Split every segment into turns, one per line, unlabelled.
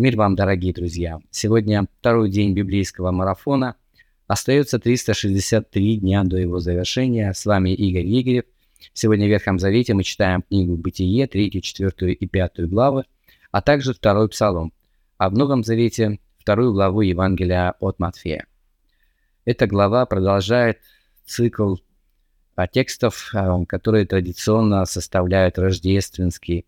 Мир вам, дорогие друзья! Сегодня второй день библейского марафона. Остается 363 дня до его завершения. С вами Игорь Игорев. Сегодня в Ветхом Завете мы читаем книгу «Бытие», 3, 4 и 5 главы, а также второй псалом, а в Новом Завете вторую главу Евангелия от Матфея. Эта глава продолжает цикл а, текстов, а, которые традиционно составляют рождественский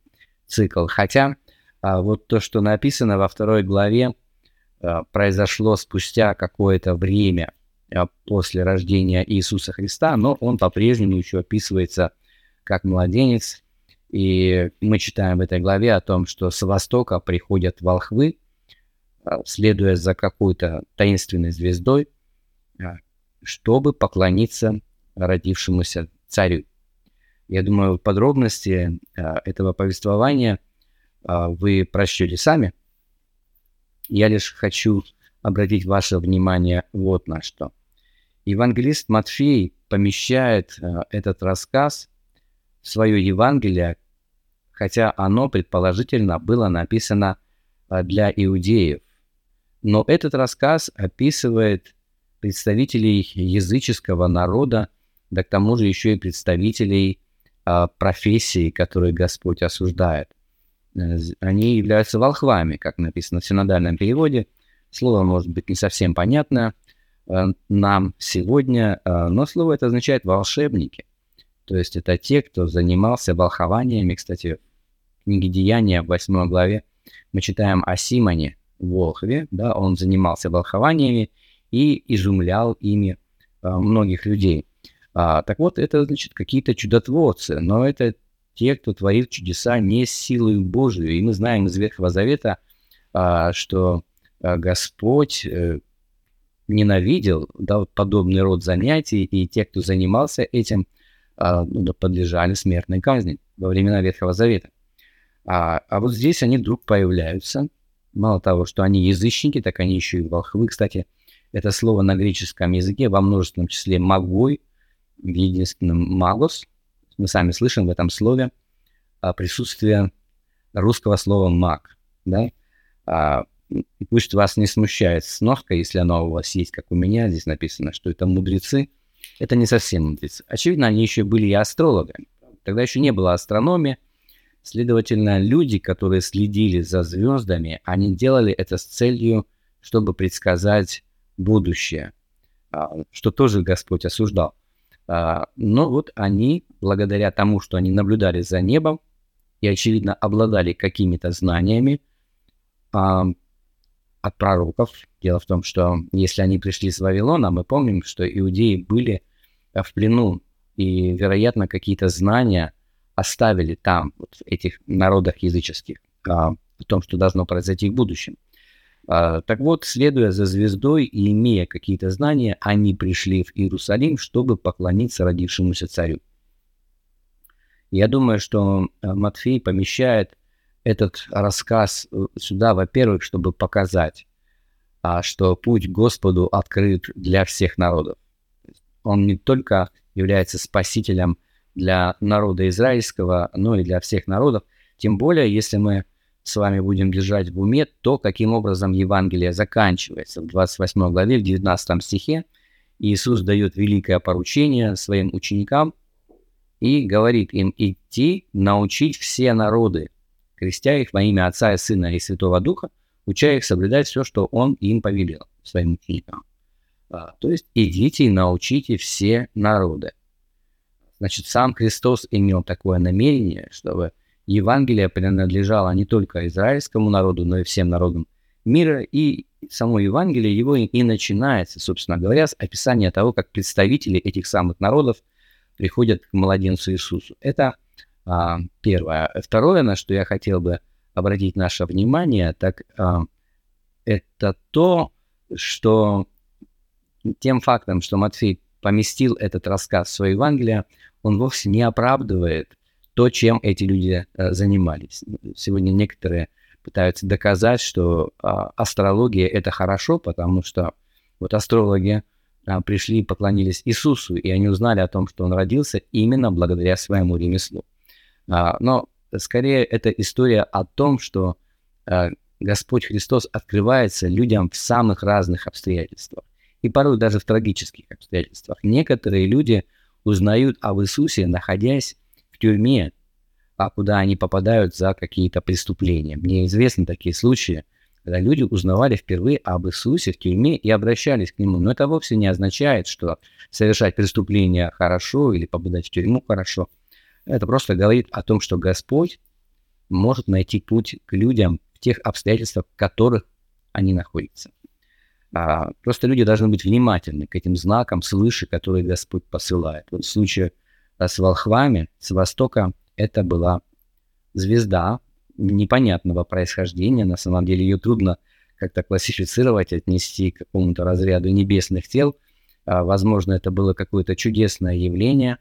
цикл. Хотя а вот то, что написано во второй главе, а, произошло спустя какое-то время а, после рождения Иисуса Христа, но он по-прежнему еще описывается как младенец. И мы читаем в этой главе о том, что с востока приходят волхвы, следуя за какой-то таинственной звездой, чтобы поклониться родившемуся царю. Я думаю, подробности этого повествования – вы прочтете сами. Я лишь хочу обратить ваше внимание вот на что. Евангелист Матфей помещает а, этот рассказ в свое Евангелие, хотя оно предположительно было написано а, для иудеев. Но этот рассказ описывает представителей языческого народа, да к тому же еще и представителей профессии, которые Господь осуждает – они являются волхвами, как написано в синодальном переводе. Слово может быть не совсем понятно э, нам сегодня, э, но слово это означает волшебники. То есть это те, кто занимался волхованиями. Кстати, в книге Деяния в 8 главе мы читаем о Симоне Волхве, да, он занимался волхованиями и изумлял ими многих людей. А, так вот, это значит какие-то чудотворцы, но это те, кто творит чудеса не силой Божию. И мы знаем из Ветхого Завета, а, что а, Господь э, ненавидел да, подобный род занятий, и те, кто занимался этим, а, ну, подлежали смертной казни во времена Ветхого Завета. А, а вот здесь они вдруг появляются. Мало того, что они язычники, так они еще и волхвы. Кстати, это слово на греческом языке во множественном числе «магой», в единственном «магос», мы сами слышим в этом слове а, присутствие русского слова «маг». Да? А, пусть вас не смущает сноска, если она у вас есть, как у меня, здесь написано, что это мудрецы. Это не совсем мудрецы. Очевидно, они еще были и астрологами. Тогда еще не было астрономии. Следовательно, люди, которые следили за звездами, они делали это с целью, чтобы предсказать будущее, а, что тоже Господь осуждал. А, но вот они, благодаря тому, что они наблюдали за небом и, очевидно, обладали какими-то знаниями а, от пророков. Дело в том, что если они пришли с Вавилона, мы помним, что иудеи были в плену, и, вероятно, какие-то знания оставили там, вот, в этих народах языческих, а, о том, что должно произойти в будущем. А, так вот, следуя за звездой и имея какие-то знания, они пришли в Иерусалим, чтобы поклониться родившемуся царю. Я думаю, что а, Матфей помещает этот рассказ э, сюда, во-первых, чтобы показать, а, что путь Господу открыт для всех народов. Он не только является спасителем для народа израильского, но и для всех народов. Тем более, если мы с вами будем держать в уме то, каким образом Евангелие заканчивается. В 28 главе, в 19 стихе Иисус дает великое поручение своим ученикам и говорит им идти, научить все народы, крестя их во имя Отца и Сына и Святого Духа, уча их соблюдать все, что Он им повелел, своим ученикам. А, то есть идите и научите все народы. Значит, сам Христос имел такое намерение, чтобы Евангелие принадлежало не только израильскому народу, но и всем народам мира, и само Евангелие его и начинается, собственно говоря, с описания того, как представители этих самых народов приходят к младенцу Иисусу. Это а, первое. Второе, на что я хотел бы обратить наше внимание, так а, это то, что тем фактом, что Матфей поместил этот рассказ в свое Евангелие, он вовсе не оправдывает то, чем эти люди э, занимались. Сегодня некоторые пытаются доказать, что э, астрология это хорошо, потому что вот астрологи э, пришли и поклонились Иисусу, и они узнали о том, что он родился именно благодаря своему ремеслу. А, но скорее это история о том, что Господь Христос открывается людям в самых разных обстоятельствах. И порой даже в трагических обстоятельствах. Некоторые люди узнают об Иисусе, находясь тюрьме, а куда они попадают за какие-то преступления. Мне известны такие случаи, когда люди узнавали впервые об Иисусе в тюрьме и обращались к Нему. Но это вовсе не означает, что совершать преступления хорошо или попадать в тюрьму хорошо. Это просто говорит о том, что Господь может найти путь к людям в тех обстоятельствах, в которых они находятся. А, просто люди должны быть внимательны к этим знакам свыше, которые Господь посылает. Вот в случае с волхвами с востока это была звезда, непонятного происхождения. На самом деле ее трудно как-то классифицировать, отнести к какому-то разряду небесных тел. А, возможно, это было какое-то чудесное явление,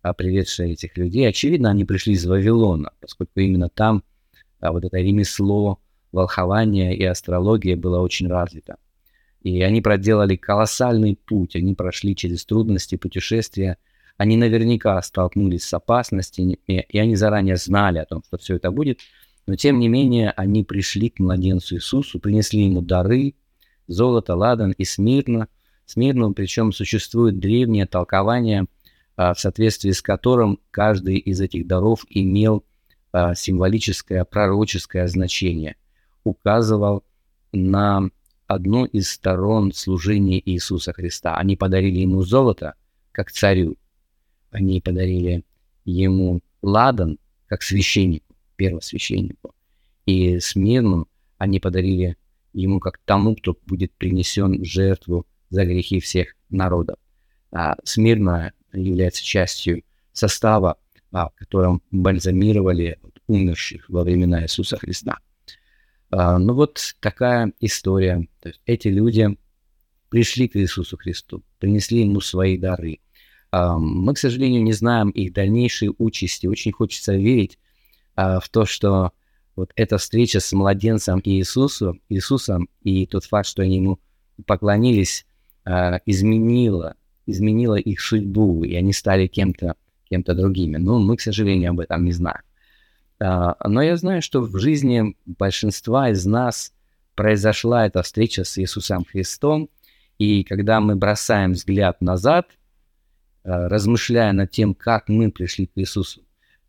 а, приведшее этих людей. Очевидно, они пришли из Вавилона, поскольку именно там а, вот это ремесло, волхование и астрология было очень развито. И они проделали колоссальный путь, они прошли через трудности путешествия, они наверняка столкнулись с опасностями, и они заранее знали о том, что все это будет – но тем не менее они пришли к младенцу Иисусу, принесли ему дары, золото, ладан и смирно. Смирно, причем существует древнее толкование, а, в соответствии с которым каждый из этих даров имел а, символическое, пророческое значение, указывал на одну из сторон служения Иисуса Христа. Они подарили ему золото, как царю. Они подарили ему ладан, как священнику первосвященнику. И Смирну они подарили ему как тому, кто будет принесен в жертву за грехи всех народов. А Смирна является частью состава, а, в котором бальзамировали умерших во времена Иисуса Христа. А, ну вот такая история. То есть эти люди пришли к Иисусу Христу, принесли ему свои дары. Мы, к сожалению, не знаем их дальнейшей участи. Очень хочется верить, а, в то, что вот эта встреча с младенцем Иисусу, Иисусом и тот факт, что они ему поклонились, изменила, изменила их судьбу, и они стали кем-то кем-то другими. Но мы, к сожалению, об этом не знаем. А, но я знаю, что в жизни большинства из нас произошла эта встреча с Иисусом Христом, и когда мы бросаем взгляд назад, размышляя над тем, как мы пришли к Иисусу,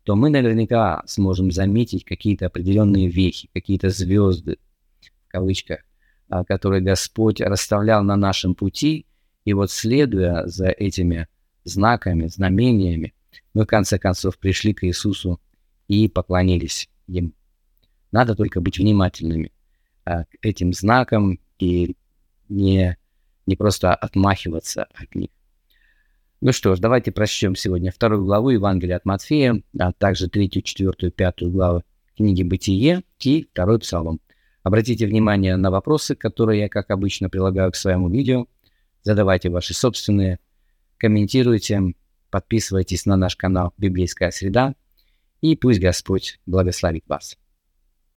то мы наверняка сможем заметить какие-то определенные вехи, какие-то звезды, в кавычках, а, которые Господь расставлял на нашем пути. И вот следуя за этими знаками, знамениями, мы в конце концов пришли к Иисусу и поклонились Ему. Надо только быть внимательными а, к этим знакам и не, не просто отмахиваться от них. Ну что ж, давайте прочтем сегодня вторую главу Евангелия от Матфея, а также третью, четвертую, пятую главы книги «Бытие» и второй псалом. Обратите внимание на вопросы, которые я, как обычно, прилагаю к своему видео. Задавайте ваши собственные, комментируйте, подписывайтесь на наш канал «Библейская среда», и пусть Господь благословит вас.